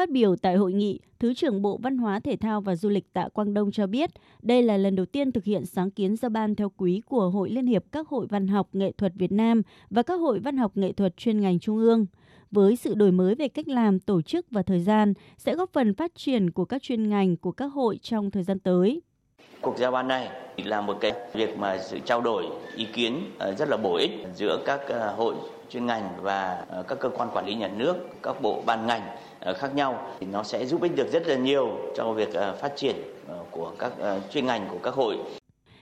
Phát biểu tại hội nghị, Thứ trưởng Bộ Văn hóa Thể thao và Du lịch Tạ Quang Đông cho biết, đây là lần đầu tiên thực hiện sáng kiến giao ban theo quý của Hội Liên hiệp các hội văn học nghệ thuật Việt Nam và các hội văn học nghệ thuật chuyên ngành trung ương. Với sự đổi mới về cách làm, tổ chức và thời gian sẽ góp phần phát triển của các chuyên ngành của các hội trong thời gian tới. Cuộc giao ban này là một cái việc mà sự trao đổi ý kiến ờ, rất là bổ ích giữa các ờ, hội chuyên ngành và ờ, các cơ quan quản lý nhà nước, các bộ ban ngành Ờ, khác nhau thì nó sẽ giúp ích được rất là nhiều trong việc ờ, phát triển ờ, của các chuyên ngành của các hội.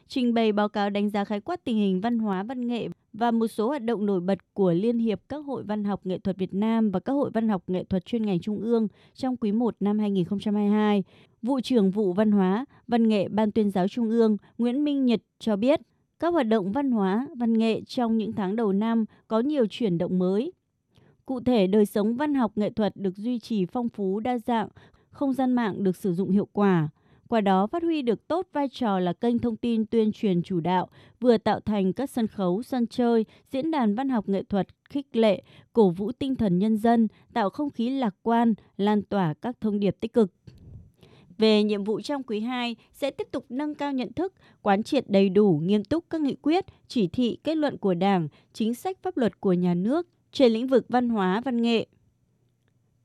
Trình bày báo cáo đánh giá khái quát tình hình văn hóa văn nghệ và một số hoạt động nổi bật của Liên hiệp các hội văn học nghệ thuật Việt Nam và các hội văn học nghệ thuật chuyên ngành trung ương trong quý 1 năm 2022. Vụ trưởng vụ văn hóa, văn nghệ Ban tuyên giáo Trung ương Nguyễn Minh Nhật cho biết, các hoạt động văn hóa, văn nghệ trong những tháng đầu năm có nhiều chuyển động mới. Cụ thể, đời sống văn học nghệ thuật được duy trì phong phú đa dạng, không gian mạng được sử dụng hiệu quả, qua đó phát huy được tốt vai trò là kênh thông tin tuyên truyền chủ đạo, vừa tạo thành các sân khấu, sân chơi, diễn đàn văn học nghệ thuật khích lệ, cổ vũ tinh thần nhân dân, tạo không khí lạc quan, lan tỏa các thông điệp tích cực. Về nhiệm vụ trong quý 2 sẽ tiếp tục nâng cao nhận thức, quán triệt đầy đủ, nghiêm túc các nghị quyết, chỉ thị, kết luận của Đảng, chính sách pháp luật của nhà nước trên lĩnh vực văn hóa, văn nghệ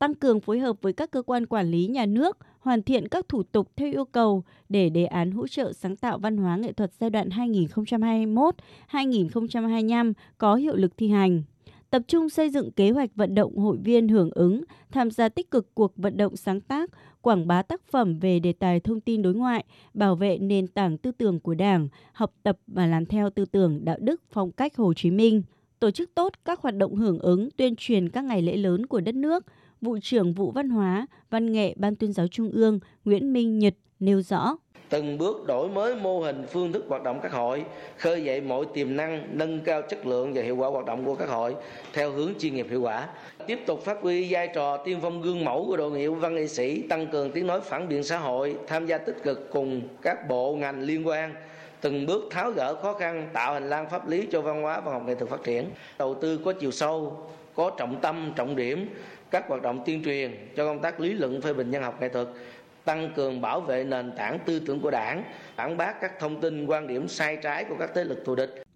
tăng cường phối hợp với các cơ quan quản lý nhà nước, hoàn thiện các thủ tục theo yêu cầu để đề án hỗ trợ sáng tạo văn hóa nghệ thuật giai đoạn 2021-2025 có hiệu lực thi hành. Tập trung xây dựng kế hoạch vận động hội viên hưởng ứng, tham gia tích cực cuộc vận động sáng tác, quảng bá tác phẩm về đề tài thông tin đối ngoại, bảo vệ nền tảng tư tưởng của Đảng, học tập và làm theo tư tưởng đạo đức phong cách Hồ Chí Minh tổ chức tốt các hoạt động hưởng ứng tuyên truyền các ngày lễ lớn của đất nước, vụ trưởng vụ văn hóa, văn nghệ Ban tuyên giáo Trung ương Nguyễn Minh Nhật nêu rõ. Từng bước đổi mới mô hình phương thức hoạt động các hội, khơi dậy mọi tiềm năng, nâng cao chất lượng và hiệu quả hoạt động của các hội theo hướng chuyên nghiệp hiệu quả. Tiếp tục phát huy vai trò tiên phong gương mẫu của đội ngũ văn nghệ sĩ, tăng cường tiếng nói phản biện xã hội, tham gia tích cực cùng các bộ ngành liên quan từng bước tháo gỡ khó khăn, tạo hành lang pháp lý cho văn hóa và học nghệ thuật phát triển. Đầu tư có chiều sâu, có trọng tâm, trọng điểm, các hoạt động tuyên truyền cho công tác lý luận phê bình văn học nghệ thuật, tăng cường bảo vệ nền tảng tư tưởng của đảng, phản bác các thông tin quan điểm sai trái của các thế lực thù địch.